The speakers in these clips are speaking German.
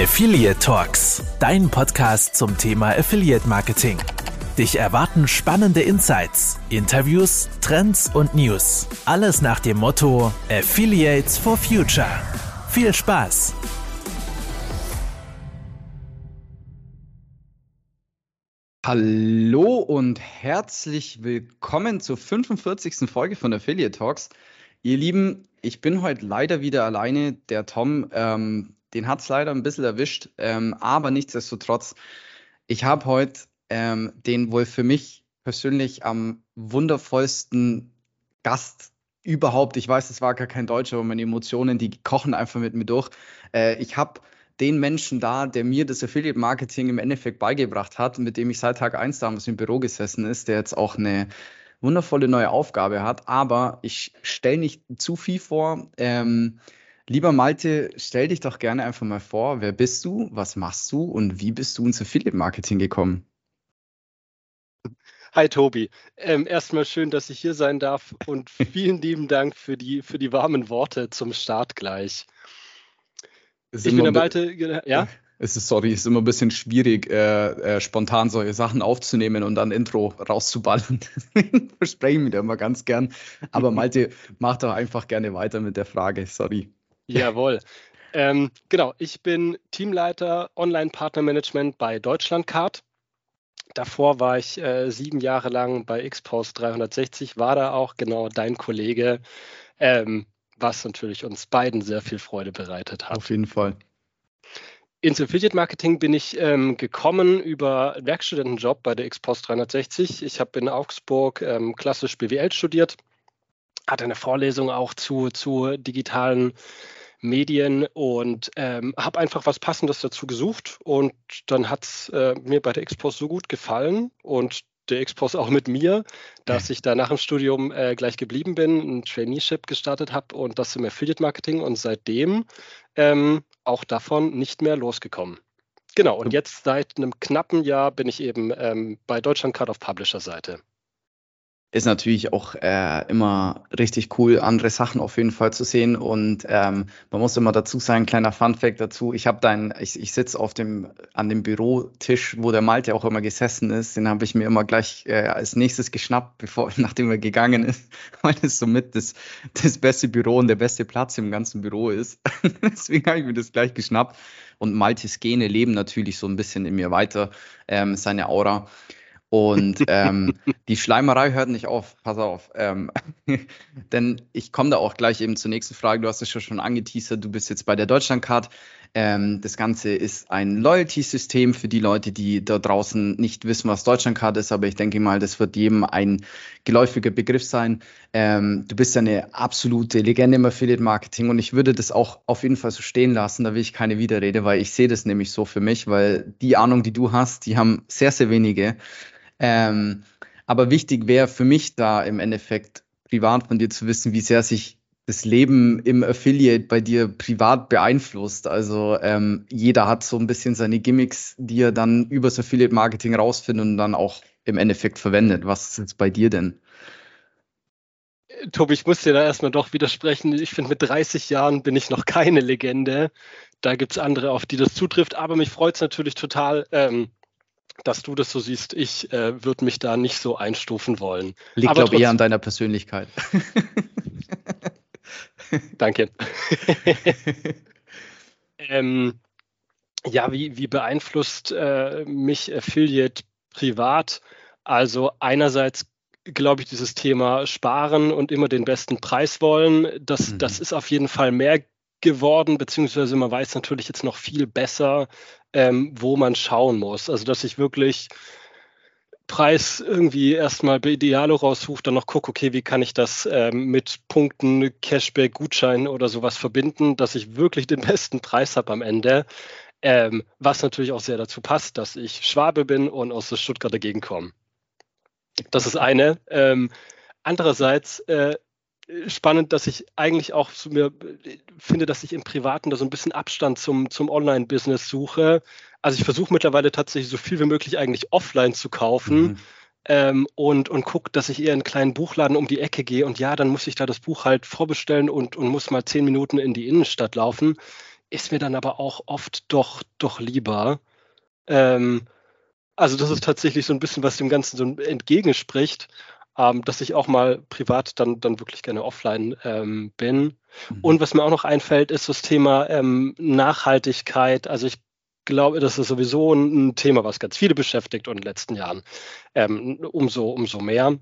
Affiliate Talks, dein Podcast zum Thema Affiliate Marketing. Dich erwarten spannende Insights, Interviews, Trends und News. Alles nach dem Motto Affiliates for Future. Viel Spaß! Hallo und herzlich willkommen zur 45. Folge von Affiliate Talks. Ihr Lieben, ich bin heute leider wieder alleine. Der Tom ähm, den hat es leider ein bisschen erwischt, ähm, aber nichtsdestotrotz, ich habe heute ähm, den wohl für mich persönlich am wundervollsten Gast überhaupt. Ich weiß, es war gar kein Deutscher, aber meine Emotionen, die kochen einfach mit mir durch. Äh, ich habe den Menschen da, der mir das Affiliate Marketing im Endeffekt beigebracht hat, mit dem ich seit Tag 1 damals im Büro gesessen ist, der jetzt auch eine wundervolle neue Aufgabe hat. Aber ich stelle nicht zu viel vor. Ähm, Lieber Malte, stell dich doch gerne einfach mal vor, wer bist du, was machst du und wie bist du ins Affiliate Marketing gekommen? Hi Tobi, ähm, erstmal schön, dass ich hier sein darf und vielen lieben Dank für die, für die warmen Worte zum Start gleich. ich bin der Malte, ja? Es ist, sorry, es ist immer ein bisschen schwierig, äh, äh, spontan solche Sachen aufzunehmen und dann Intro rauszuballern. Verspreche ich mir da immer ganz gern. Aber Malte, mach doch einfach gerne weiter mit der Frage, sorry. Jawohl. Ähm, genau, ich bin Teamleiter Online-Partnermanagement bei Deutschlandcard. Davor war ich äh, sieben Jahre lang bei Xpost 360, war da auch genau dein Kollege, ähm, was natürlich uns beiden sehr viel Freude bereitet hat. Auf jeden Fall. Ins Affiliate Marketing bin ich ähm, gekommen über Werkstudentenjob bei der Xpost 360. Ich habe in Augsburg ähm, klassisch BWL studiert, hatte eine Vorlesung auch zu, zu digitalen Medien und ähm, habe einfach was Passendes dazu gesucht und dann hat es äh, mir bei der Expos so gut gefallen und der Expos auch mit mir, dass ich da nach dem Studium äh, gleich geblieben bin, ein Traineeship gestartet habe und das im Affiliate Marketing und seitdem ähm, auch davon nicht mehr losgekommen. Genau, und jetzt seit einem knappen Jahr bin ich eben ähm, bei Deutschland Card auf Publisher Seite ist natürlich auch äh, immer richtig cool, andere Sachen auf jeden Fall zu sehen. Und ähm, man muss immer dazu sagen, kleiner Fun-Fact dazu, ich habe dein, ich, ich sitze auf dem, an dem Bürotisch, wo der Malte auch immer gesessen ist. Den habe ich mir immer gleich äh, als nächstes geschnappt, bevor, nachdem er gegangen ist, weil es somit das, das beste Büro und der beste Platz im ganzen Büro ist. Deswegen habe ich mir das gleich geschnappt. Und Maltes Gene leben natürlich so ein bisschen in mir weiter, ähm, seine Aura. Und ähm, die Schleimerei hört nicht auf, pass auf. Ähm, denn ich komme da auch gleich eben zur nächsten Frage. Du hast es ja schon angeteasert, du bist jetzt bei der Deutschlandcard. Ähm, das Ganze ist ein Loyalty-System für die Leute, die da draußen nicht wissen, was Deutschlandcard ist, aber ich denke mal, das wird jedem ein geläufiger Begriff sein. Ähm, du bist ja eine absolute Legende im Affiliate-Marketing und ich würde das auch auf jeden Fall so stehen lassen, da will ich keine Widerrede, weil ich sehe das nämlich so für mich, weil die Ahnung, die du hast, die haben sehr, sehr wenige. Ähm, aber wichtig wäre für mich da im Endeffekt privat von dir zu wissen, wie sehr sich das Leben im Affiliate bei dir privat beeinflusst. Also ähm, jeder hat so ein bisschen seine Gimmicks, die er dann übers Affiliate Marketing rausfindet und dann auch im Endeffekt verwendet. Was ist jetzt bei dir denn? Tobi, ich muss dir da erstmal doch widersprechen. Ich finde, mit 30 Jahren bin ich noch keine Legende. Da gibt es andere, auf die das zutrifft. Aber mich freut es natürlich total, ähm, dass du das so siehst. Ich äh, würde mich da nicht so einstufen wollen. Liegt, glaube ich, eher an deiner Persönlichkeit. Danke. ähm, ja, wie, wie beeinflusst äh, mich Affiliate privat? Also einerseits glaube ich, dieses Thema Sparen und immer den besten Preis wollen, das, mhm. das ist auf jeden Fall mehr geworden, beziehungsweise man weiß natürlich jetzt noch viel besser, ähm, wo man schauen muss. Also dass ich wirklich Preis irgendwie erstmal bei Idealo raussuche, dann noch gucke, okay, wie kann ich das ähm, mit Punkten, Cashback, Gutschein oder sowas verbinden, dass ich wirklich den besten Preis habe am Ende. Ähm, was natürlich auch sehr dazu passt, dass ich Schwabe bin und aus der Stuttgarter Gegend komme. Das ist eine. Ähm, andererseits äh, spannend, dass ich eigentlich auch zu mir finde, dass ich im Privaten da so ein bisschen Abstand zum, zum Online-Business suche. Also ich versuche mittlerweile tatsächlich so viel wie möglich eigentlich offline zu kaufen. Mhm. Ähm, und, und gucke, dass ich eher in einen kleinen Buchladen um die Ecke gehe und ja, dann muss ich da das Buch halt vorbestellen und, und muss mal zehn Minuten in die Innenstadt laufen. ist mir dann aber auch oft doch, doch lieber. Ähm, also das ist tatsächlich so ein bisschen, was dem Ganzen so entgegenspricht, ähm, dass ich auch mal privat dann, dann wirklich gerne offline ähm, bin. Mhm. Und was mir auch noch einfällt, ist das Thema ähm, Nachhaltigkeit. Also ich glaube, das ist sowieso ein Thema, was ganz viele beschäftigt und in den letzten Jahren ähm, umso, umso mehr.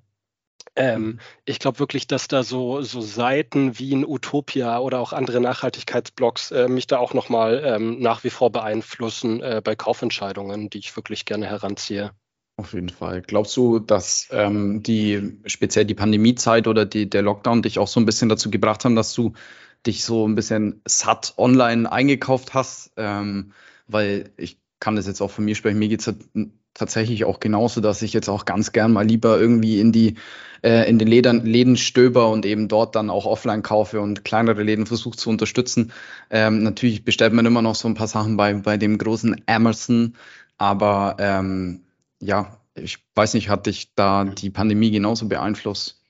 Ähm, mhm. ich glaube wirklich, dass da so, so Seiten wie ein Utopia oder auch andere Nachhaltigkeitsblogs äh, mich da auch nochmal ähm, nach wie vor beeinflussen äh, bei Kaufentscheidungen, die ich wirklich gerne heranziehe. Auf jeden Fall. Glaubst du, dass ähm, die speziell die Pandemiezeit oder die, der Lockdown dich auch so ein bisschen dazu gebracht haben, dass du dich so ein bisschen satt online eingekauft hast? Ähm, weil ich kann das jetzt auch von mir sprechen. Mir geht es tatsächlich auch genauso, dass ich jetzt auch ganz gern mal lieber irgendwie in die äh, in den Läden, Läden stöber und eben dort dann auch offline kaufe und kleinere Läden versuche zu unterstützen. Ähm, natürlich bestellt man immer noch so ein paar Sachen bei, bei dem großen Amazon, aber ähm, ja, ich weiß nicht, hat dich da die Pandemie genauso beeinflusst?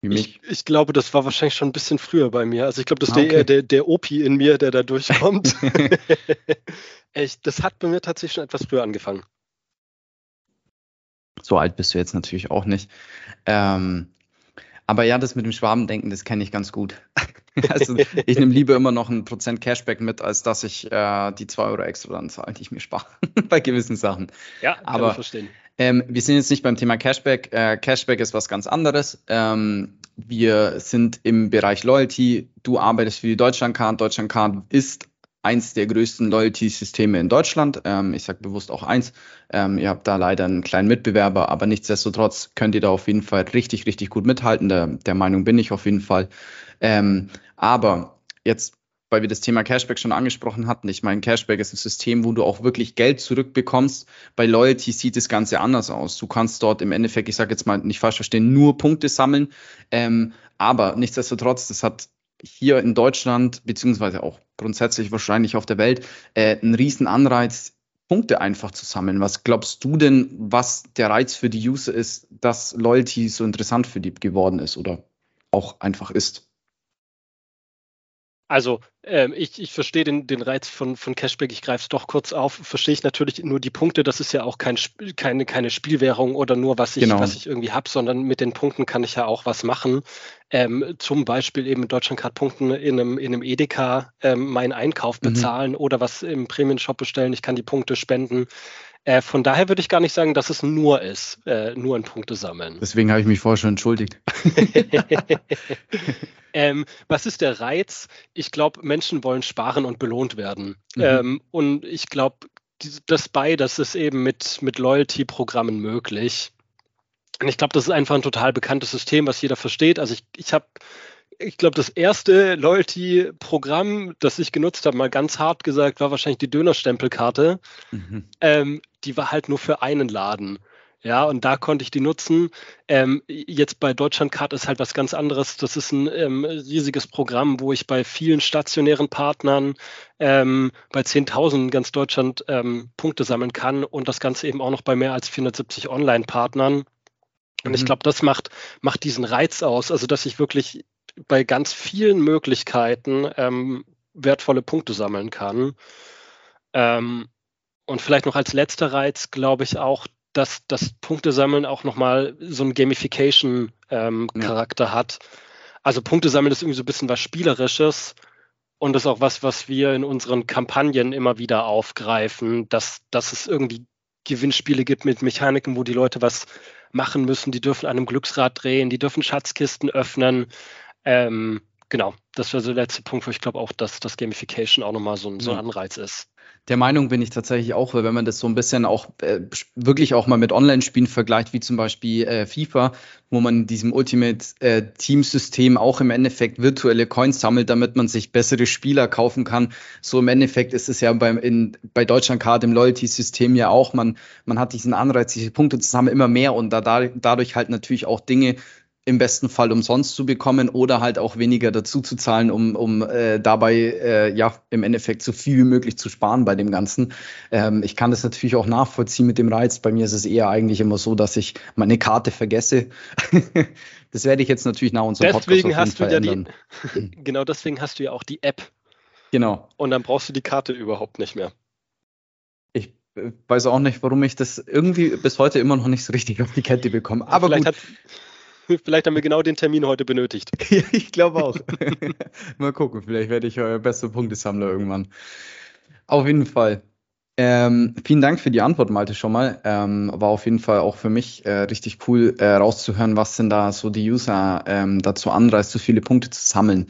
Wie mich? Ich, ich, glaube, das war wahrscheinlich schon ein bisschen früher bei mir. Also ich glaube, das ist ah, okay. der, der, der Opi in mir, der da durchkommt. Echt, das hat bei mir tatsächlich schon etwas früher angefangen. So alt bist du jetzt natürlich auch nicht. Ähm, aber ja, das mit dem Schwabendenken, das kenne ich ganz gut. also ich nehme lieber immer noch ein Prozent Cashback mit, als dass ich äh, die zwei Euro extra dann zahle, die ich mir spare bei gewissen Sachen. Ja, kann aber, ich verstehen. Ähm, wir sind jetzt nicht beim Thema Cashback. Äh, Cashback ist was ganz anderes. Ähm, wir sind im Bereich Loyalty. Du arbeitest für die Deutschlandcard. Deutschlandcard ist eins der größten Loyalty-Systeme in Deutschland. Ähm, ich sage bewusst auch eins. Ähm, ihr habt da leider einen kleinen Mitbewerber, aber nichtsdestotrotz könnt ihr da auf jeden Fall richtig, richtig gut mithalten. Der, der Meinung bin ich auf jeden Fall. Ähm, aber jetzt, weil wir das Thema Cashback schon angesprochen hatten, ich meine, Cashback ist ein System, wo du auch wirklich Geld zurückbekommst. Bei Loyalty sieht das Ganze anders aus. Du kannst dort im Endeffekt, ich sage jetzt mal nicht falsch verstehen, nur Punkte sammeln. Ähm, aber nichtsdestotrotz, das hat hier in Deutschland, beziehungsweise auch grundsätzlich wahrscheinlich auf der Welt, äh, ein riesen Anreiz, Punkte einfach zu sammeln. Was glaubst du denn, was der Reiz für die User ist, dass Loyalty so interessant für die geworden ist oder auch einfach ist? Also ähm, ich, ich verstehe den, den Reiz von, von Cashback, ich greife es doch kurz auf, verstehe ich natürlich nur die Punkte, das ist ja auch kein, keine, keine Spielwährung oder nur was ich, genau. was ich irgendwie habe, sondern mit den Punkten kann ich ja auch was machen. Ähm, zum Beispiel eben mit Deutschlandcard-Punkten in einem, in einem Edeka ähm, meinen Einkauf mhm. bezahlen mhm. oder was im Premium-Shop bestellen, ich kann die Punkte spenden. Äh, von daher würde ich gar nicht sagen, dass es nur ist, äh, nur ein Punkte sammeln. Deswegen habe ich mich vorher schon entschuldigt. ähm, was ist der Reiz? Ich glaube, Menschen wollen sparen und belohnt werden. Mhm. Ähm, und ich glaube, das beides ist eben mit, mit Loyalty-Programmen möglich. Und ich glaube, das ist einfach ein total bekanntes System, was jeder versteht. Also ich, ich habe ich glaube, das erste Loyalty-Programm, das ich genutzt habe, mal ganz hart gesagt, war wahrscheinlich die Dönerstempelkarte. Mhm. Ähm, die war halt nur für einen Laden. Ja, und da konnte ich die nutzen. Ähm, jetzt bei Deutschlandcard ist halt was ganz anderes. Das ist ein ähm, riesiges Programm, wo ich bei vielen stationären Partnern ähm, bei 10.000 ganz Deutschland ähm, Punkte sammeln kann und das Ganze eben auch noch bei mehr als 470 Online-Partnern. Und mhm. ich glaube, das macht, macht diesen Reiz aus, also dass ich wirklich bei ganz vielen Möglichkeiten ähm, wertvolle Punkte sammeln kann. Ähm, und vielleicht noch als letzter Reiz glaube ich auch, dass das Punktesammeln auch nochmal so einen Gamification-Charakter ähm, ja. hat. Also Punkte sammeln ist irgendwie so ein bisschen was Spielerisches und das ist auch was, was wir in unseren Kampagnen immer wieder aufgreifen, dass, dass es irgendwie Gewinnspiele gibt mit Mechaniken, wo die Leute was machen müssen. Die dürfen an einem Glücksrad drehen, die dürfen Schatzkisten öffnen. Ähm, genau, das wäre so der letzte Punkt, wo ich glaube auch, dass das Gamification auch nochmal so, ein, so ein Anreiz ist. Der Meinung bin ich tatsächlich auch, weil wenn man das so ein bisschen auch äh, wirklich auch mal mit Online-Spielen vergleicht, wie zum Beispiel äh, FIFA, wo man in diesem Ultimate äh, Team-System auch im Endeffekt virtuelle Coins sammelt, damit man sich bessere Spieler kaufen kann. So im Endeffekt ist es ja beim, in, bei Deutschland Card im Loyalty-System ja auch, man, man hat diesen Anreiz, diese Punkte zusammen immer mehr und da, dadurch halt natürlich auch Dinge im besten Fall umsonst zu bekommen oder halt auch weniger dazu zu zahlen, um, um äh, dabei äh, ja im Endeffekt so viel wie möglich zu sparen bei dem Ganzen. Ähm, ich kann das natürlich auch nachvollziehen mit dem Reiz. Bei mir ist es eher eigentlich immer so, dass ich meine Karte vergesse. das werde ich jetzt natürlich nach unserem deswegen Podcast auf jeden hast du ja. Die, genau deswegen hast du ja auch die App Genau. Und dann brauchst du die Karte überhaupt nicht mehr. Ich äh, weiß auch nicht, warum ich das irgendwie bis heute immer noch nicht so richtig auf die Kette bekomme. Aber vielleicht, hat, vielleicht haben wir genau den Termin heute benötigt. ich glaube auch. Mal gucken, vielleicht werde ich euer bester Punktesammler irgendwann. Auf jeden Fall. Ähm, vielen Dank für die Antwort, Malte, schon mal. Ähm, war auf jeden Fall auch für mich äh, richtig cool äh, rauszuhören, was denn da so die User ähm, dazu anreißt, so viele Punkte zu sammeln.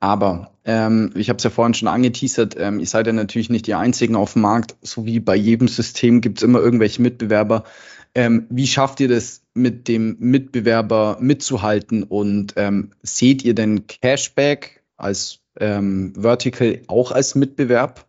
Aber ähm, ich habe es ja vorhin schon angeteasert, ähm, ihr seid ja natürlich nicht die Einzigen auf dem Markt. So wie bei jedem System gibt es immer irgendwelche Mitbewerber. Ähm, wie schafft ihr das, mit dem Mitbewerber mitzuhalten? Und ähm, seht ihr denn Cashback als ähm, Vertical auch als Mitbewerb?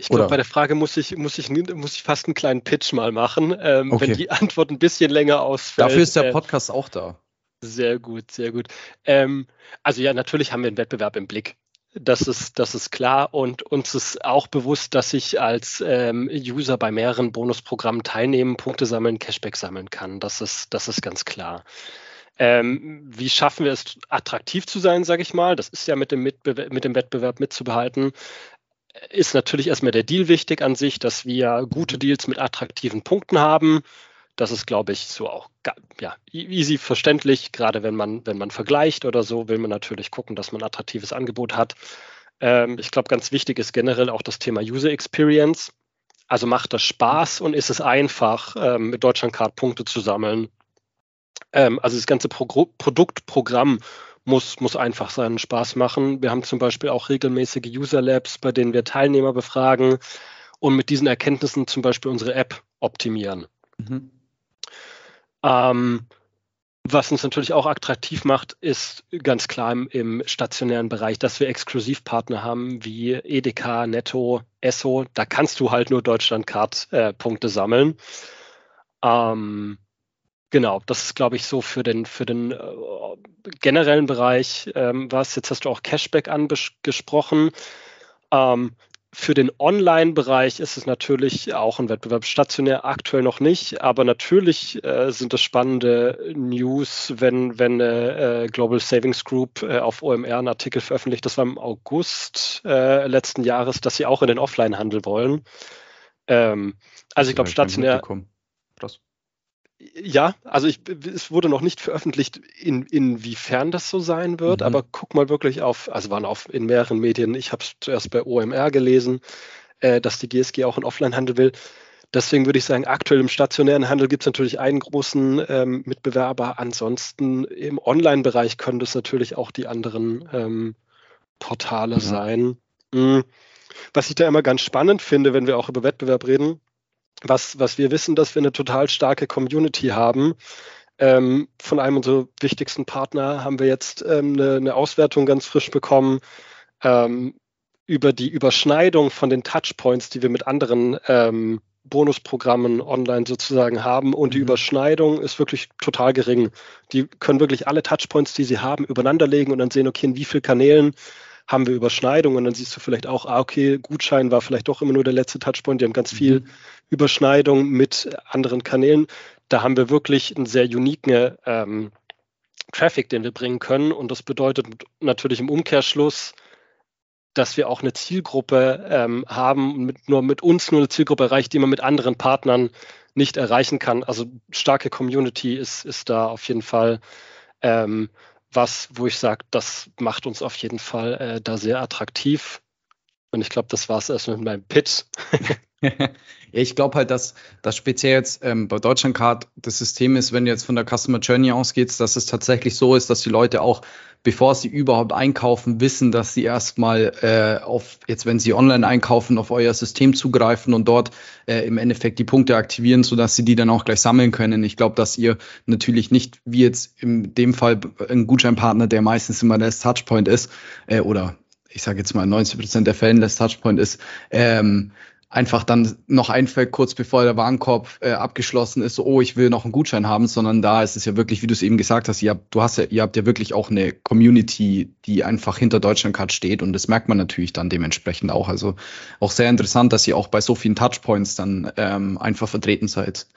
Ich glaube, bei der Frage muss ich, muss, ich, muss ich fast einen kleinen Pitch mal machen, ähm, okay. wenn die Antwort ein bisschen länger ausfällt. Dafür ist der äh, Podcast äh, auch da. Sehr gut, sehr gut. Ähm, also ja, natürlich haben wir einen Wettbewerb im Blick. Das ist, das ist klar und uns ist auch bewusst, dass ich als ähm, User bei mehreren Bonusprogrammen teilnehmen, Punkte sammeln, Cashback sammeln kann. Das ist, das ist ganz klar. Ähm, wie schaffen wir es, attraktiv zu sein, sage ich mal? Das ist ja mit dem, mit dem Wettbewerb mitzubehalten. Ist natürlich erstmal der Deal wichtig an sich, dass wir gute Deals mit attraktiven Punkten haben. Das ist, glaube ich, so auch ja, e-, easy verständlich. Gerade wenn man, wenn man vergleicht oder so, will man natürlich gucken, dass man ein attraktives Angebot hat. Ähm, ich glaube, ganz wichtig ist generell auch das Thema User Experience. Also macht das Spaß und ist es einfach, ähm, mit Deutschlandcard Punkte zu sammeln. Ähm, also das ganze Pro Produktprogramm muss, muss einfach seinen Spaß machen. Wir haben zum Beispiel auch regelmäßige User Labs, bei denen wir Teilnehmer befragen und mit diesen Erkenntnissen zum Beispiel unsere App optimieren. Mhm. Ähm, was uns natürlich auch attraktiv macht, ist ganz klar im, im, stationären Bereich, dass wir Exklusivpartner haben wie Edeka, Netto, Esso. Da kannst du halt nur Deutschlandcard-Punkte äh, sammeln. Ähm, genau, das ist, glaube ich, so für den, für den äh, generellen Bereich ähm, was. Jetzt hast du auch Cashback angesprochen. Ähm, für den Online-Bereich ist es natürlich auch ein Wettbewerb. Stationär aktuell noch nicht, aber natürlich äh, sind es spannende News, wenn, wenn eine äh, Global Savings Group äh, auf OMR einen Artikel veröffentlicht, das war im August äh, letzten Jahres, dass sie auch in den Offline-Handel wollen. Ähm, also ich glaube, stationär. Ja, also ich, es wurde noch nicht veröffentlicht, in, inwiefern das so sein wird, mhm. aber guck mal wirklich auf, also waren auf in mehreren Medien, ich habe es zuerst bei OMR gelesen, äh, dass die GSG auch in Offline-Handel will. Deswegen würde ich sagen, aktuell im stationären Handel gibt es natürlich einen großen ähm, Mitbewerber. Ansonsten im Online-Bereich können das natürlich auch die anderen ähm, Portale ja. sein. Mhm. Was ich da immer ganz spannend finde, wenn wir auch über Wettbewerb reden, was, was wir wissen, dass wir eine total starke Community haben. Ähm, von einem unserer wichtigsten Partner haben wir jetzt ähm, eine, eine, Auswertung ganz frisch bekommen ähm, über die Überschneidung von den Touchpoints, die wir mit anderen ähm, Bonusprogrammen online sozusagen haben. Und die mhm. Überschneidung ist wirklich total gering. Die können wirklich alle Touchpoints, die sie haben, übereinander legen und dann sehen, okay, in wie vielen Kanälen haben wir Überschneidungen und dann siehst du vielleicht auch, ah, okay, Gutschein war vielleicht doch immer nur der letzte Touchpoint, die haben ganz viel mhm. Überschneidung mit anderen Kanälen. Da haben wir wirklich einen sehr uniken ähm, Traffic, den wir bringen können und das bedeutet natürlich im Umkehrschluss, dass wir auch eine Zielgruppe ähm, haben, mit, nur mit uns nur eine Zielgruppe erreicht, die man mit anderen Partnern nicht erreichen kann. Also starke Community ist, ist da auf jeden Fall ähm, was, wo ich sage, das macht uns auf jeden Fall äh, da sehr attraktiv. Und ich glaube, das war es erst mit meinem Pitch. ich glaube halt, dass das speziell jetzt ähm, bei Deutschlandcard das System ist, wenn du jetzt von der Customer Journey ausgeht, dass es tatsächlich so ist, dass die Leute auch, bevor sie überhaupt einkaufen, wissen, dass sie erstmal äh, auf, jetzt wenn sie online einkaufen, auf euer System zugreifen und dort äh, im Endeffekt die Punkte aktivieren, sodass sie die dann auch gleich sammeln können. Ich glaube, dass ihr natürlich nicht, wie jetzt in dem Fall ein Gutscheinpartner, der meistens immer der Touchpoint ist, äh, oder ich sage jetzt mal 90 Prozent der Fällen das Touchpoint ist, ähm, einfach dann noch einfällt, kurz bevor der Warenkorb äh, abgeschlossen ist, so, oh, ich will noch einen Gutschein haben, sondern da ist es ja wirklich, wie du es eben gesagt hast, ihr habt, du hast ja, ihr habt ja wirklich auch eine Community, die einfach hinter Deutschlandcard steht und das merkt man natürlich dann dementsprechend auch. Also auch sehr interessant, dass ihr auch bei so vielen Touchpoints dann ähm, einfach vertreten seid.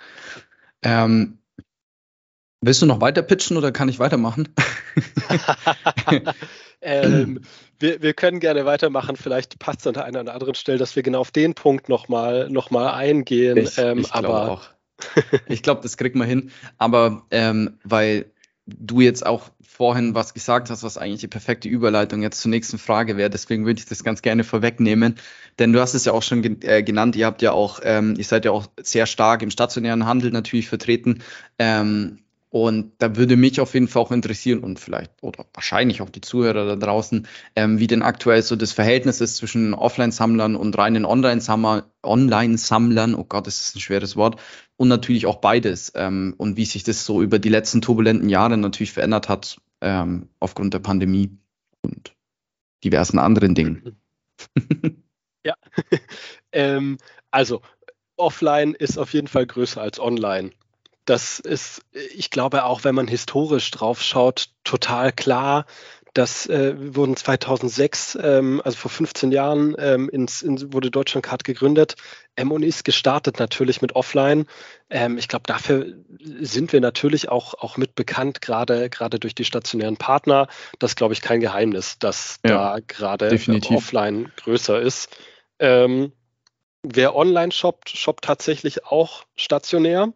Ähm, willst du noch weiter pitchen oder kann ich weitermachen? ähm, wir, wir können gerne weitermachen. Vielleicht passt es an der einen oder anderen Stelle, dass wir genau auf den Punkt nochmal noch mal eingehen. Ich, ähm, ich aber auch. ich glaube, das kriegt man hin. Aber ähm, weil du jetzt auch vorhin was gesagt hast, was eigentlich die perfekte Überleitung jetzt zur nächsten Frage wäre. Deswegen würde ich das ganz gerne vorwegnehmen. Denn du hast es ja auch schon äh, genannt, ihr habt ja auch, ähm, ihr seid ja auch sehr stark im stationären Handel natürlich vertreten. Ähm, und da würde mich auf jeden Fall auch interessieren und vielleicht oder wahrscheinlich auch die Zuhörer da draußen, ähm, wie denn aktuell so das Verhältnis ist zwischen Offline-Sammlern und reinen Online-Sammlern. Oh Gott, das ist ein schweres Wort. Und natürlich auch beides. Ähm, und wie sich das so über die letzten turbulenten Jahre natürlich verändert hat ähm, aufgrund der Pandemie und diversen anderen Dingen. ja, ähm, also offline ist auf jeden Fall größer als online das ist, ich glaube, auch wenn man historisch drauf schaut, total klar. Das äh, wurden 2006, ähm, also vor 15 Jahren, ähm, ins, in, wurde Deutschlandcard gegründet. M und ist gestartet natürlich mit Offline. Ähm, ich glaube, dafür sind wir natürlich auch, auch mit bekannt, gerade gerade durch die stationären Partner. Das ist, glaube ich, kein Geheimnis, dass ja, da gerade Offline größer ist. Ähm, wer online shoppt, shoppt tatsächlich auch stationär.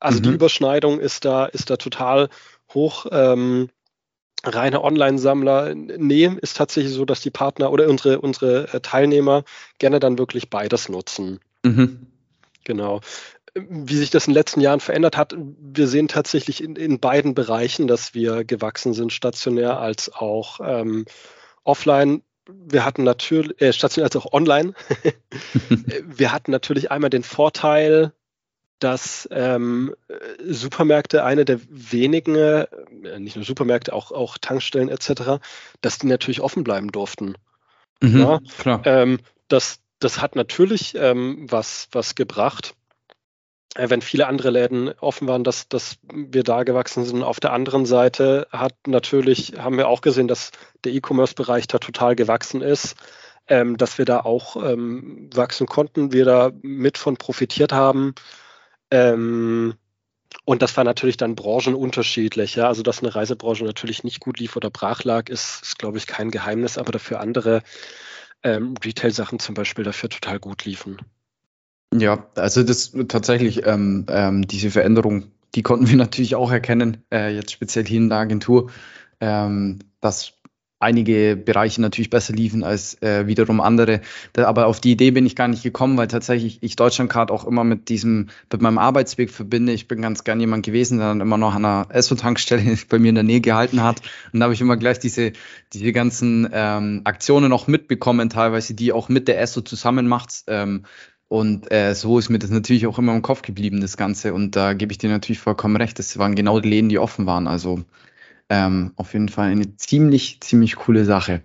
Also mhm. die Überschneidung ist da, ist da total hoch. Ähm, reine Online-Sammler, nee, ist tatsächlich so, dass die Partner oder unsere, unsere äh, Teilnehmer gerne dann wirklich beides nutzen. Mhm. Genau. Wie sich das in den letzten Jahren verändert hat, wir sehen tatsächlich in, in beiden Bereichen, dass wir gewachsen sind, stationär als auch ähm, offline. Wir hatten natürlich, äh, stationär als auch online. wir hatten natürlich einmal den Vorteil, dass ähm, Supermärkte eine der wenigen, äh, nicht nur Supermärkte, auch, auch Tankstellen etc., dass die natürlich offen bleiben durften. Mhm, ja, klar. Ähm, das, das hat natürlich ähm, was, was gebracht, äh, wenn viele andere Läden offen waren, dass, dass wir da gewachsen sind. Auf der anderen Seite hat natürlich, haben wir auch gesehen, dass der E-Commerce-Bereich da total gewachsen ist. Ähm, dass wir da auch ähm, wachsen konnten, wir da mit von profitiert haben. Ähm, und das war natürlich dann branchenunterschiedlich. Ja? Also, dass eine Reisebranche natürlich nicht gut lief oder brach lag, ist, ist glaube ich, kein Geheimnis, aber dafür andere ähm, Retail-Sachen zum Beispiel dafür total gut liefen. Ja, also das tatsächlich, ähm, ähm, diese Veränderung, die konnten wir natürlich auch erkennen, äh, jetzt speziell hier in der Agentur, ähm, dass einige Bereiche natürlich besser liefen als äh, wiederum andere. Da, aber auf die Idee bin ich gar nicht gekommen, weil tatsächlich ich Deutschlandcard auch immer mit diesem, mit meinem Arbeitsweg verbinde. Ich bin ganz gern jemand gewesen, der dann immer noch an einer Esso-Tankstelle bei mir in der Nähe gehalten hat. Und da habe ich immer gleich diese, diese ganzen ähm, Aktionen auch mitbekommen, teilweise, die auch mit der Esso zusammen macht. Ähm, und äh, so ist mir das natürlich auch immer im Kopf geblieben, das Ganze. Und da gebe ich dir natürlich vollkommen recht. Das waren genau die Läden, die offen waren. Also ähm, auf jeden Fall eine ziemlich, ziemlich coole Sache.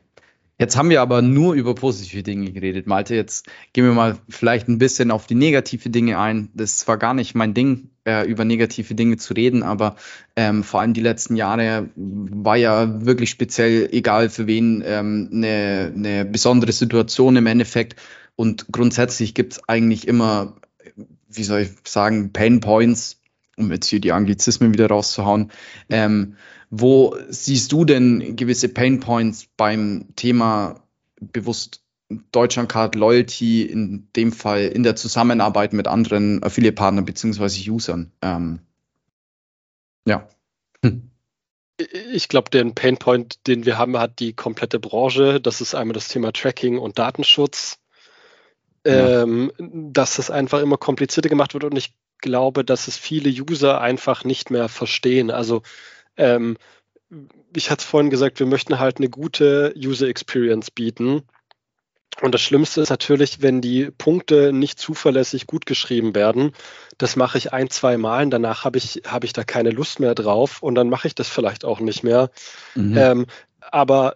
Jetzt haben wir aber nur über positive Dinge geredet. Malte, jetzt gehen wir mal vielleicht ein bisschen auf die negative Dinge ein. Das ist zwar gar nicht mein Ding, äh, über negative Dinge zu reden, aber ähm, vor allem die letzten Jahre war ja wirklich speziell, egal für wen, ähm, eine, eine besondere Situation im Endeffekt. Und grundsätzlich gibt es eigentlich immer, wie soll ich sagen, Pain Points, um jetzt hier die Anglizismen wieder rauszuhauen. Ähm, wo siehst du denn gewisse Pain Points beim Thema bewusst Deutschlandcard Loyalty, in dem Fall in der Zusammenarbeit mit anderen Affiliate-Partnern bzw. Usern? Ähm, ja. Hm. Ich glaube, den Painpoint, den wir haben, hat die komplette Branche. Das ist einmal das Thema Tracking und Datenschutz. Ja. Ähm, dass das einfach immer komplizierter gemacht wird und ich glaube, dass es viele User einfach nicht mehr verstehen. Also ähm, ich hatte es vorhin gesagt, wir möchten halt eine gute User Experience bieten. Und das Schlimmste ist natürlich, wenn die Punkte nicht zuverlässig gut geschrieben werden. Das mache ich ein, zwei Mal und danach habe ich, habe ich da keine Lust mehr drauf und dann mache ich das vielleicht auch nicht mehr. Mhm. Ähm, aber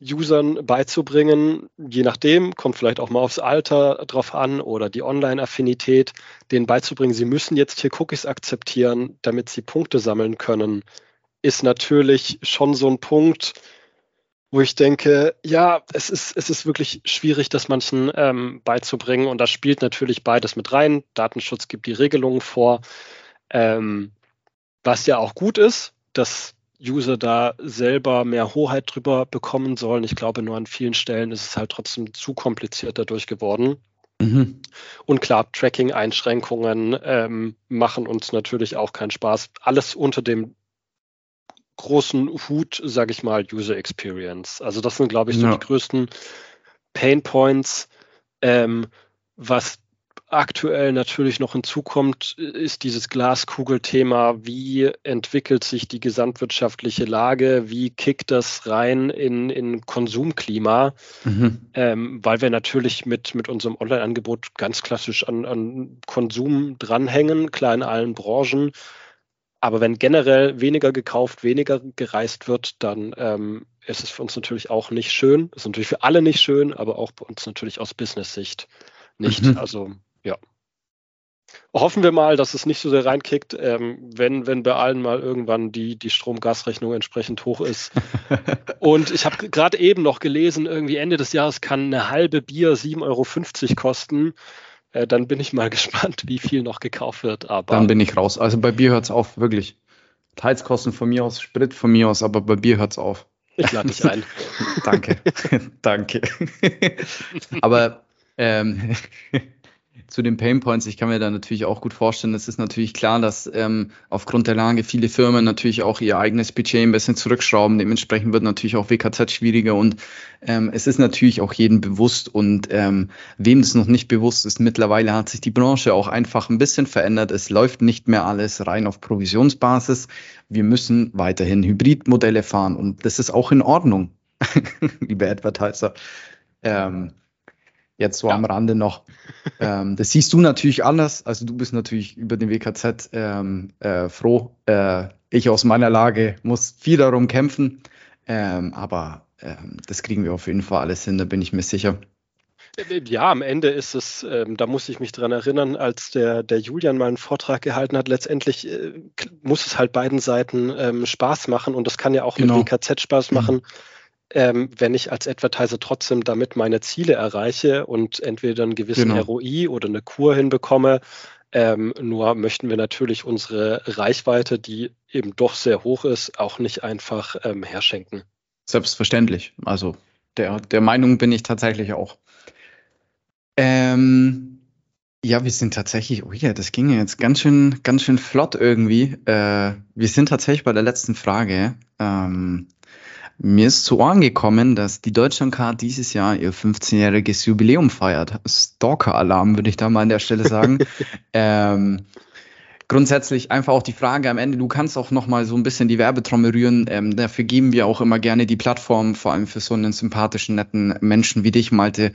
Usern beizubringen, je nachdem, kommt vielleicht auch mal aufs Alter drauf an oder die Online-Affinität, denen beizubringen, sie müssen jetzt hier Cookies akzeptieren, damit sie Punkte sammeln können ist natürlich schon so ein Punkt, wo ich denke, ja, es ist, es ist wirklich schwierig, das manchen ähm, beizubringen. Und da spielt natürlich beides mit rein. Datenschutz gibt die Regelungen vor, ähm, was ja auch gut ist. Das User da selber mehr Hoheit drüber bekommen sollen. Ich glaube, nur an vielen Stellen ist es halt trotzdem zu kompliziert dadurch geworden. Mhm. Und klar, Tracking-Einschränkungen ähm, machen uns natürlich auch keinen Spaß. Alles unter dem großen Hut, sage ich mal, User Experience. Also das sind, glaube ich, so ja. die größten Pain Points. Ähm, was aktuell natürlich noch hinzukommt, ist dieses Glaskugelthema. Wie entwickelt sich die gesamtwirtschaftliche Lage? Wie kickt das rein in, in Konsumklima? Mhm. Ähm, weil wir natürlich mit, mit unserem Online-Angebot ganz klassisch an, an Konsum dranhängen, klar in allen Branchen. Aber wenn generell weniger gekauft, weniger gereist wird, dann ähm, ist es für uns natürlich auch nicht schön. Ist natürlich für alle nicht schön, aber auch bei uns natürlich aus Business-Sicht nicht. Mhm. Also ja. Hoffen wir mal, dass es nicht so sehr reinkickt, ähm, wenn, wenn bei allen mal irgendwann die, die Strom-Gas-Rechnung entsprechend hoch ist. Und ich habe gerade eben noch gelesen, irgendwie Ende des Jahres kann eine halbe Bier 7,50 Euro kosten. Äh, dann bin ich mal gespannt, wie viel noch gekauft wird. Aber dann bin ich raus. Also bei Bier hört es auf, wirklich. Heizkosten von mir aus, Sprit von mir aus, aber bei Bier hört es auf. Ich lade dich ein. Danke. Danke. aber ähm, zu den Pain Points, ich kann mir da natürlich auch gut vorstellen, es ist natürlich klar, dass ähm, aufgrund der Lage viele Firmen natürlich auch ihr eigenes Budget ein bisschen zurückschrauben. Dementsprechend wird natürlich auch WKZ schwieriger und ähm, es ist natürlich auch jedem bewusst und ähm, wem das noch nicht bewusst ist, mittlerweile hat sich die Branche auch einfach ein bisschen verändert. Es läuft nicht mehr alles rein auf Provisionsbasis. Wir müssen weiterhin Hybridmodelle fahren und das ist auch in Ordnung, liebe Advertiser. Ähm, Jetzt so ja. am Rande noch. Ähm, das siehst du natürlich anders. Also du bist natürlich über den WKZ ähm, äh, froh. Äh, ich aus meiner Lage muss viel darum kämpfen. Ähm, aber ähm, das kriegen wir auf jeden Fall alles hin, da bin ich mir sicher. Ja, am Ende ist es, ähm, da muss ich mich dran erinnern, als der, der Julian mal einen Vortrag gehalten hat, letztendlich äh, muss es halt beiden Seiten ähm, Spaß machen und das kann ja auch genau. mit WKZ Spaß machen. Mhm ähm, wenn ich als Advertiser trotzdem damit meine Ziele erreiche und entweder einen gewissen genau. ROI oder eine Kur hinbekomme. Ähm, nur möchten wir natürlich unsere Reichweite, die eben doch sehr hoch ist, auch nicht einfach ähm, herschenken. Selbstverständlich. Also der, der Meinung bin ich tatsächlich auch. Ähm, ja, wir sind tatsächlich, oh ja, das ging jetzt ganz schön, ganz schön flott irgendwie. Äh, wir sind tatsächlich bei der letzten Frage. Ähm, mir ist zu Ohren gekommen, dass die Deutschlandcard dieses Jahr ihr 15-jähriges Jubiläum feiert. Stalker-Alarm, würde ich da mal an der Stelle sagen. ähm, grundsätzlich einfach auch die Frage am Ende, du kannst auch noch mal so ein bisschen die Werbetrommel rühren. Ähm, dafür geben wir auch immer gerne die Plattform, vor allem für so einen sympathischen, netten Menschen wie dich, Malte.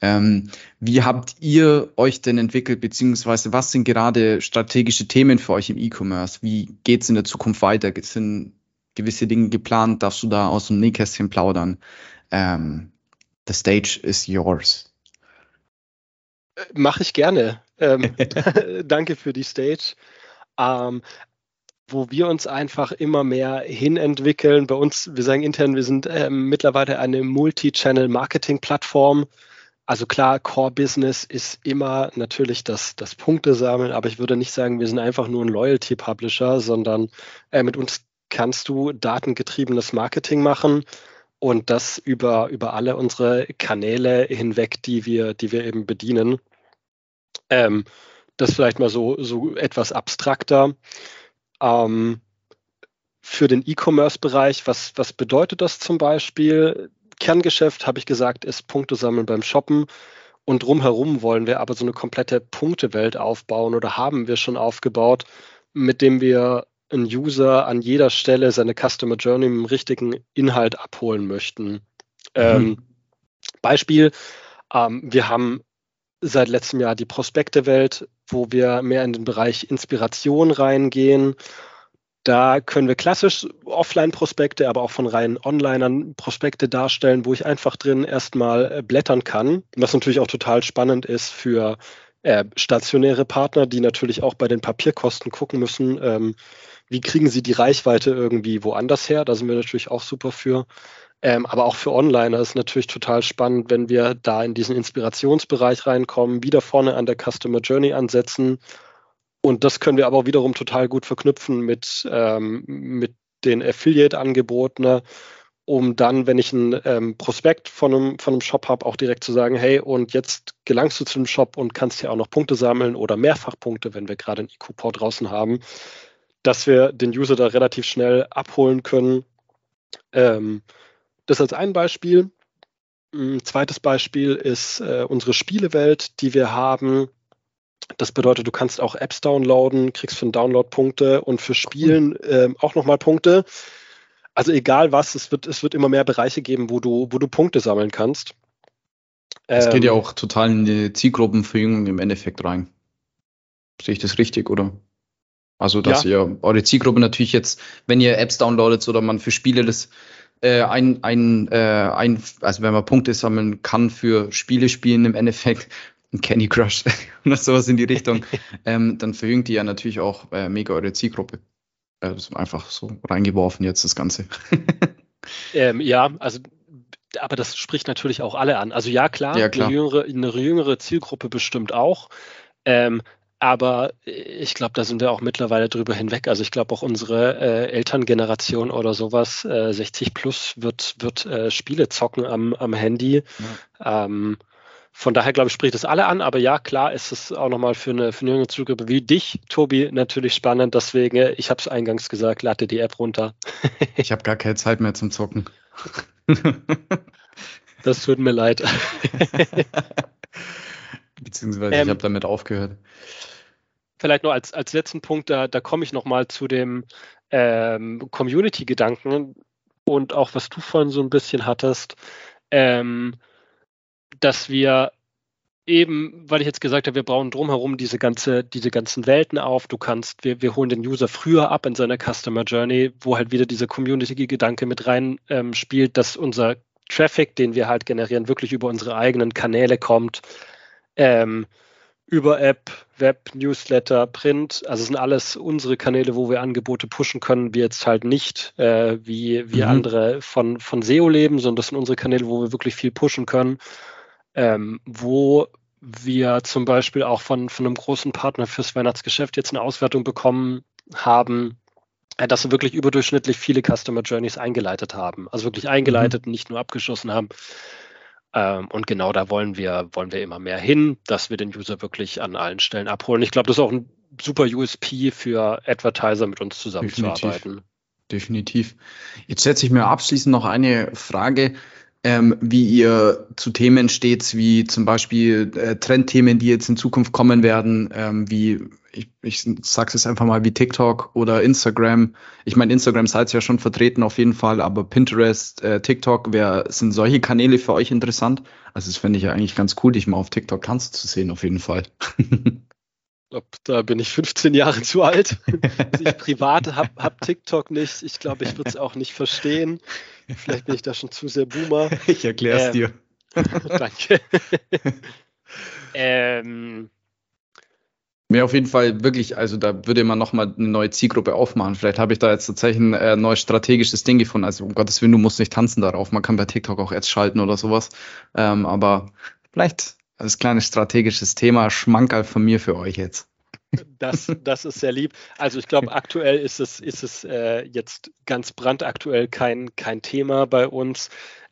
Ähm, wie habt ihr euch denn entwickelt, beziehungsweise was sind gerade strategische Themen für euch im E-Commerce? Wie geht's in der Zukunft weiter? Sind gewisse Dinge geplant, darfst du da aus dem Nähkästchen plaudern. Ähm, the stage is yours. Mache ich gerne. Ähm, danke für die Stage. Ähm, wo wir uns einfach immer mehr hinentwickeln. Bei uns, wir sagen intern, wir sind ähm, mittlerweile eine Multi-Channel-Marketing-Plattform. Also klar, Core-Business ist immer natürlich das, das Punkte sammeln, aber ich würde nicht sagen, wir sind einfach nur ein Loyalty-Publisher, sondern äh, mit uns kannst du datengetriebenes Marketing machen und das über, über alle unsere Kanäle hinweg, die wir, die wir eben bedienen. Ähm, das vielleicht mal so, so etwas abstrakter. Ähm, für den E-Commerce-Bereich, was, was bedeutet das zum Beispiel? Kerngeschäft, habe ich gesagt, ist Punkte sammeln beim Shoppen. Und drumherum wollen wir aber so eine komplette Punktewelt aufbauen oder haben wir schon aufgebaut, mit dem wir ein User an jeder Stelle seine Customer Journey mit dem richtigen Inhalt abholen möchten. Mhm. Ähm, Beispiel, ähm, wir haben seit letztem Jahr die Prospekte-Welt, wo wir mehr in den Bereich Inspiration reingehen. Da können wir klassisch Offline-Prospekte, aber auch von reinen Onlinern Prospekte darstellen, wo ich einfach drin erstmal äh, blättern kann. Was natürlich auch total spannend ist für äh, stationäre Partner, die natürlich auch bei den Papierkosten gucken müssen. Ähm, wie kriegen sie die Reichweite irgendwie woanders her? Da sind wir natürlich auch super für. Ähm, aber auch für Onliner ist natürlich total spannend, wenn wir da in diesen Inspirationsbereich reinkommen, wieder vorne an der Customer Journey ansetzen. Und das können wir aber wiederum total gut verknüpfen mit, ähm, mit den Affiliate-Angeboten, um dann, wenn ich ein ähm, Prospekt von einem, von einem Shop habe, auch direkt zu sagen, hey, und jetzt gelangst du zu dem Shop und kannst hier auch noch Punkte sammeln oder Mehrfachpunkte, wenn wir gerade einen IQ-Port draußen haben, dass wir den User da relativ schnell abholen können. Ähm, das als ein Beispiel. Ein zweites Beispiel ist äh, unsere Spielewelt, die wir haben. Das bedeutet, du kannst auch Apps downloaden, kriegst für den Download Punkte und für Spielen äh, auch nochmal Punkte. Also egal was, es wird, es wird immer mehr Bereiche geben, wo du, wo du Punkte sammeln kannst. Es ähm, geht ja ähm, auch total in die Zielgruppenverjüngung im Endeffekt rein. Sehe ich das richtig, oder? Also, dass ja. ihr eure Zielgruppe natürlich jetzt, wenn ihr Apps downloadet oder man für Spiele das äh, ein, ein, äh, ein, also wenn man Punkte sammeln kann für Spiele spielen im Endeffekt, ein Candy Crush oder sowas in die Richtung, ähm, dann verjüngt ihr ja natürlich auch äh, mega eure Zielgruppe. Äh, das ist einfach so reingeworfen jetzt das Ganze. ähm, ja, also aber das spricht natürlich auch alle an. Also ja, klar, ja, klar. Eine, jüngere, eine, jüngere, Zielgruppe bestimmt auch. Ähm, aber ich glaube, da sind wir auch mittlerweile drüber hinweg. Also ich glaube auch unsere äh, Elterngeneration oder sowas, äh, 60 plus, wird, wird äh, Spiele zocken am, am Handy. Ja. Ähm, von daher, glaube ich, spricht es alle an. Aber ja, klar ist es auch nochmal für eine, für eine junge Zielgruppe wie dich, Tobi, natürlich spannend. Deswegen, äh, ich habe es eingangs gesagt, lade die App runter. ich habe gar keine Zeit mehr zum Zocken. das tut mir leid. Beziehungsweise ähm, ich habe damit aufgehört. Vielleicht nur als, als letzten Punkt, da, da komme ich nochmal zu dem ähm, Community-Gedanken und auch was du vorhin so ein bisschen hattest, ähm, dass wir eben, weil ich jetzt gesagt habe, wir bauen drumherum diese ganze, diese ganzen Welten auf. Du kannst, wir, wir holen den User früher ab in seiner Customer Journey, wo halt wieder dieser Community-Gedanke mit rein ähm, spielt, dass unser Traffic, den wir halt generieren, wirklich über unsere eigenen Kanäle kommt. Ähm, über App, Web, Newsletter, Print. Also es sind alles unsere Kanäle, wo wir Angebote pushen können. Wir jetzt halt nicht äh, wie, wie mhm. andere von, von SEO leben, sondern das sind unsere Kanäle, wo wir wirklich viel pushen können. Ähm, wo wir zum Beispiel auch von, von einem großen Partner fürs Weihnachtsgeschäft jetzt eine Auswertung bekommen haben, äh, dass wir wirklich überdurchschnittlich viele Customer Journeys eingeleitet haben. Also wirklich eingeleitet, mhm. nicht nur abgeschossen haben. Ähm, und genau da wollen wir, wollen wir immer mehr hin, dass wir den User wirklich an allen Stellen abholen. Ich glaube, das ist auch ein super USP für Advertiser, mit uns zusammenzuarbeiten. Definitiv. Definitiv. Jetzt setze ich mir abschließend noch eine Frage ähm, wie ihr zu Themen steht, wie zum Beispiel äh, Trendthemen, die jetzt in Zukunft kommen werden, ähm, wie ich, ich sag's jetzt einfach mal wie TikTok oder Instagram. Ich meine, Instagram seid ihr ja schon vertreten auf jeden Fall, aber Pinterest, äh, TikTok, wer sind solche Kanäle für euch interessant? Also das fände ich ja eigentlich ganz cool, dich mal auf TikTok tanzen zu sehen, auf jeden Fall. glaube, da bin ich 15 Jahre zu alt. Also ich privat habe hab TikTok nicht. Ich glaube, ich würde es auch nicht verstehen. Vielleicht bin ich da schon zu sehr Boomer. Ich erkläre es ähm, dir. danke. ähm, mir auf jeden Fall wirklich, also da würde man nochmal eine neue Zielgruppe aufmachen. Vielleicht habe ich da jetzt tatsächlich ein äh, neues strategisches Ding gefunden. Also um Gottes Willen, du musst nicht tanzen darauf. Man kann bei TikTok auch Ads schalten oder sowas. Ähm, aber vielleicht als kleines strategisches Thema Schmankerl von mir für euch jetzt. Das, das ist sehr lieb. Also ich glaube, aktuell ist es, ist es äh, jetzt ganz brandaktuell kein, kein Thema bei uns.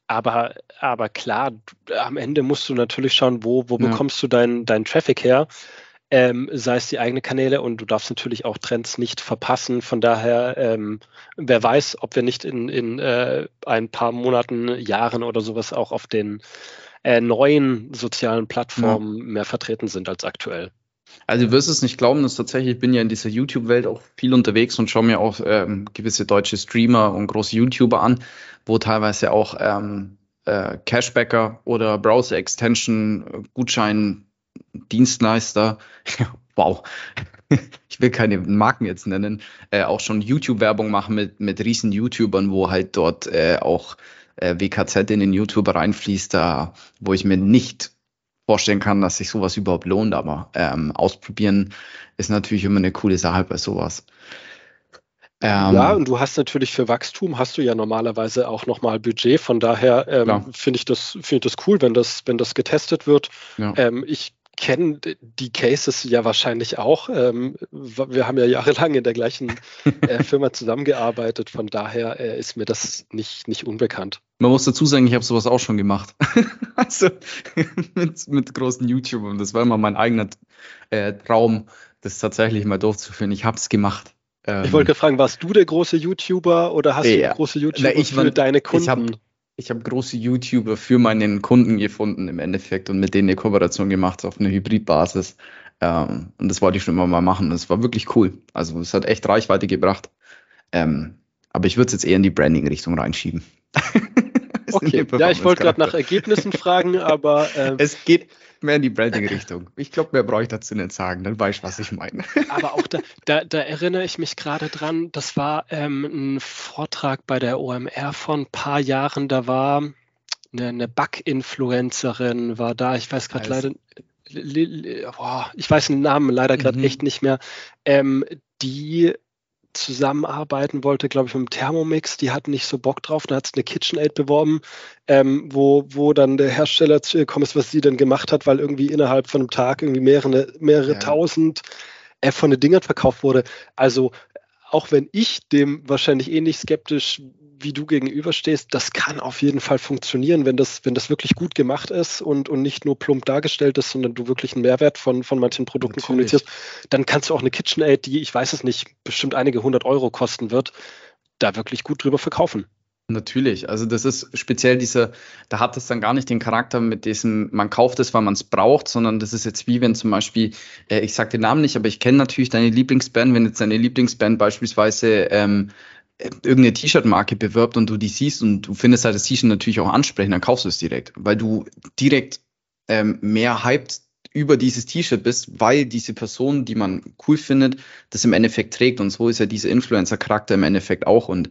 Aber, aber klar, am Ende musst du natürlich schauen, wo, wo ja. bekommst du deinen dein Traffic her? Ähm, sei es die eigenen Kanäle und du darfst natürlich auch Trends nicht verpassen. Von daher, ähm, wer weiß, ob wir nicht in, in äh, ein paar Monaten, Jahren oder sowas auch auf den äh, neuen sozialen Plattformen ja. mehr vertreten sind als aktuell. Also du wirst es nicht glauben, dass tatsächlich, ich bin ja in dieser YouTube-Welt auch viel unterwegs und schaue mir auch ähm, gewisse deutsche Streamer und große YouTuber an, wo teilweise auch ähm, äh, Cashbacker oder Browser-Extension, Gutschein, Dienstleister, wow, ich will keine Marken jetzt nennen, äh, auch schon YouTube-Werbung machen mit, mit riesen YouTubern, wo halt dort äh, auch äh, WKZ in den YouTube reinfließt, da, wo ich mir nicht vorstellen kann, dass sich sowas überhaupt lohnt, aber ähm, ausprobieren ist natürlich immer eine coole Sache bei sowas. Ähm, ja, und du hast natürlich für Wachstum hast du ja normalerweise auch nochmal Budget. Von daher ähm, finde ich das finde ich das cool, wenn das wenn das getestet wird. Ja. Ähm, ich kenne die Cases ja wahrscheinlich auch. Ähm, wir haben ja jahrelang in der gleichen äh, Firma zusammengearbeitet, von daher äh, ist mir das nicht, nicht unbekannt. Man muss dazu sagen, ich habe sowas auch schon gemacht. also mit, mit großen YouTubern. Das war immer mein eigener äh, Traum, das tatsächlich mal durchzuführen. Ich habe es gemacht. Ähm, ich wollte fragen, warst du der große YouTuber oder hast ja. du große YouTuber Na, ich, für deine Kunden? Ich habe große YouTuber für meinen Kunden gefunden im Endeffekt und mit denen eine Kooperation gemacht auf einer Hybridbasis. Ähm, und das wollte ich schon immer mal machen. Das war wirklich cool. Also es hat echt Reichweite gebracht. Ähm, aber ich würde es jetzt eher in die Branding-Richtung reinschieben. okay, ja, ich wollte gerade nach Ergebnissen fragen, aber. Ähm, es geht, mehr in die Branding-Richtung. Ich glaube, mehr brauche ich dazu nicht sagen, dann weiß ich, was ich meine. Aber auch da, da, da erinnere ich mich gerade dran, das war ähm, ein Vortrag bei der OMR von ein paar Jahren, da war eine, eine Bug-Influencerin, war da, ich weiß gerade leider, boah, ich weiß den Namen leider gerade mhm. echt nicht mehr, ähm, die zusammenarbeiten wollte, glaube ich, mit dem Thermomix. Die hatten nicht so Bock drauf. Dann hat es eine KitchenAid beworben, ähm, wo, wo dann der Hersteller zu ihr gekommen ist, was sie denn gemacht hat, weil irgendwie innerhalb von einem Tag irgendwie mehrere, mehrere ja. tausend äh, von den Dingern verkauft wurde. Also auch wenn ich dem wahrscheinlich ähnlich skeptisch wie du gegenüberstehst, das kann auf jeden Fall funktionieren, wenn das, wenn das wirklich gut gemacht ist und, und nicht nur plump dargestellt ist, sondern du wirklich einen Mehrwert von, von manchen Produkten Natürlich. kommunizierst, dann kannst du auch eine KitchenAid, die, ich weiß es nicht, bestimmt einige hundert Euro kosten wird, da wirklich gut drüber verkaufen. Natürlich, also das ist speziell diese, da hat es dann gar nicht den Charakter mit diesem, man kauft es, weil man es braucht, sondern das ist jetzt wie wenn zum Beispiel, äh, ich sage den Namen nicht, aber ich kenne natürlich deine Lieblingsband, wenn jetzt deine Lieblingsband beispielsweise ähm, irgendeine T-Shirt-Marke bewirbt und du die siehst und du findest halt das T-Shirt natürlich auch ansprechend, dann kaufst du es direkt, weil du direkt ähm, mehr hyped über dieses T-Shirt bist, weil diese Person, die man cool findet, das im Endeffekt trägt. Und so ist ja dieser Influencer-Charakter im Endeffekt auch. Und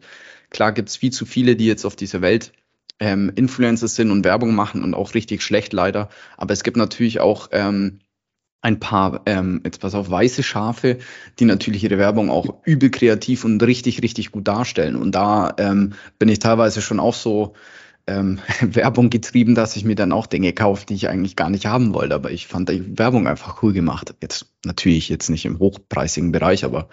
klar gibt es viel zu viele, die jetzt auf dieser Welt ähm, Influencer sind und Werbung machen und auch richtig schlecht leider. Aber es gibt natürlich auch ähm, ein paar, ähm, jetzt pass auf, weiße Schafe, die natürlich ihre Werbung auch übel kreativ und richtig, richtig gut darstellen. Und da ähm, bin ich teilweise schon auch so ähm, Werbung getrieben, dass ich mir dann auch Dinge kaufe, die ich eigentlich gar nicht haben wollte. Aber ich fand die Werbung einfach cool gemacht. Jetzt natürlich jetzt nicht im hochpreisigen Bereich, aber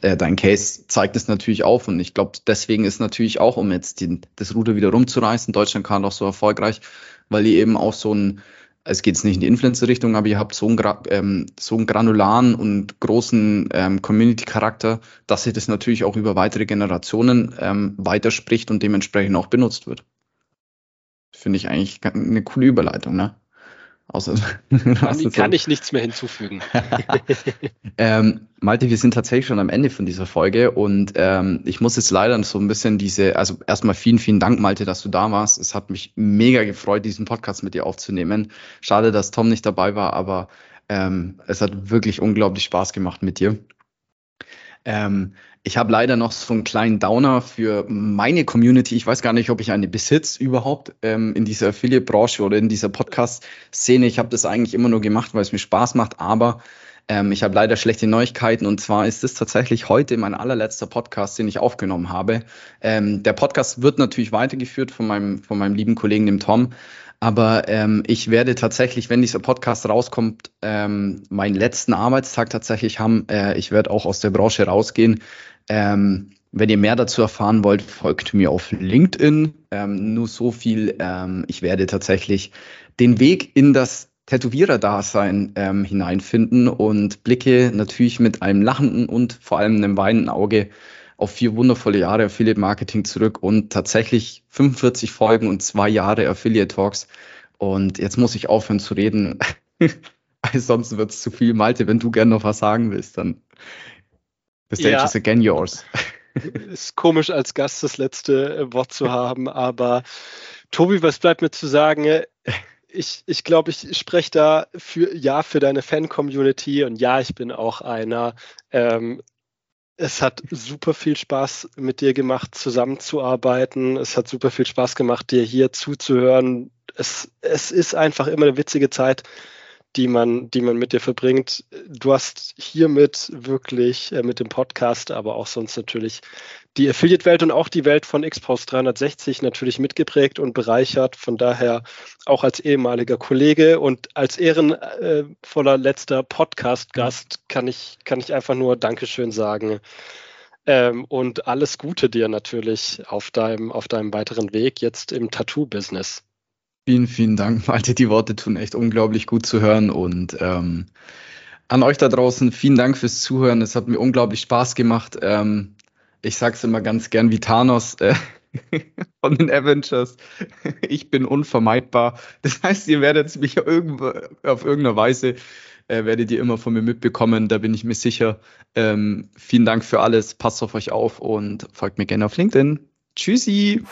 äh, dein Case zeigt es natürlich auf. Und ich glaube, deswegen ist natürlich auch, um jetzt den, das Ruder wieder rumzureißen, Deutschland kann auch so erfolgreich, weil die eben auch so ein es geht nicht in die Influencer-Richtung, aber ihr habt so einen, ähm, so einen granularen und großen ähm, Community-Charakter, dass sich das natürlich auch über weitere Generationen ähm, weiterspricht und dementsprechend auch benutzt wird. Finde ich eigentlich eine coole Überleitung, ne? Außer, kann, kann ich nichts mehr hinzufügen. ähm, Malte, wir sind tatsächlich schon am Ende von dieser Folge und ähm, ich muss jetzt leider so ein bisschen diese, also erstmal vielen, vielen Dank, Malte, dass du da warst. Es hat mich mega gefreut, diesen Podcast mit dir aufzunehmen. Schade, dass Tom nicht dabei war, aber ähm, es hat wirklich unglaublich Spaß gemacht mit dir. Ähm, ich habe leider noch so einen kleinen Downer für meine Community. Ich weiß gar nicht, ob ich eine besitze überhaupt ähm, in dieser Affiliate-Branche oder in dieser Podcast-Szene. Ich habe das eigentlich immer nur gemacht, weil es mir Spaß macht, aber ähm, ich habe leider schlechte Neuigkeiten und zwar ist es tatsächlich heute mein allerletzter Podcast, den ich aufgenommen habe. Ähm, der Podcast wird natürlich weitergeführt von meinem, von meinem lieben Kollegen, dem Tom. Aber ähm, ich werde tatsächlich, wenn dieser Podcast rauskommt, ähm, meinen letzten Arbeitstag tatsächlich haben. Äh, ich werde auch aus der Branche rausgehen. Ähm, wenn ihr mehr dazu erfahren wollt, folgt mir auf LinkedIn. Ähm, nur so viel. Ähm, ich werde tatsächlich den Weg in das Tätowierer-Dasein ähm, hineinfinden und blicke natürlich mit einem lachenden und vor allem einem weinenden Auge auf vier wundervolle Jahre Affiliate Marketing zurück und tatsächlich 45 Folgen und zwei Jahre Affiliate Talks. Und jetzt muss ich aufhören zu reden. Sonst wird es zu viel. Malte, wenn du gerne noch was sagen willst, dann the stage ja. is again yours. ist komisch, als Gast das letzte äh, Wort zu haben, aber Tobi, was bleibt mir zu sagen? Ich, ich glaube, ich spreche da für ja für deine Fan-Community und ja, ich bin auch einer. Ähm, es hat super viel Spaß mit dir gemacht, zusammenzuarbeiten. Es hat super viel Spaß gemacht, dir hier zuzuhören. Es, es ist einfach immer eine witzige Zeit, die man, die man mit dir verbringt. Du hast hiermit wirklich äh, mit dem Podcast, aber auch sonst natürlich die Affiliate-Welt und auch die Welt von Xpost 360 natürlich mitgeprägt und bereichert. Von daher auch als ehemaliger Kollege und als ehrenvoller letzter Podcast-Gast kann ich, kann ich einfach nur Dankeschön sagen. Ähm, und alles Gute dir natürlich auf deinem, auf deinem weiteren Weg jetzt im Tattoo-Business. Vielen, vielen Dank, Malte. Die Worte tun echt unglaublich gut zu hören und ähm, an euch da draußen, vielen Dank fürs Zuhören. Es hat mir unglaublich Spaß gemacht. Ähm, ich sag's immer ganz gern wie Thanos äh, von den Avengers. Ich bin unvermeidbar. Das heißt, ihr werdet mich auf irgendeiner Weise äh, werdet ihr immer von mir mitbekommen. Da bin ich mir sicher. Ähm, vielen Dank für alles. Passt auf euch auf und folgt mir gerne auf LinkedIn. Tschüssi.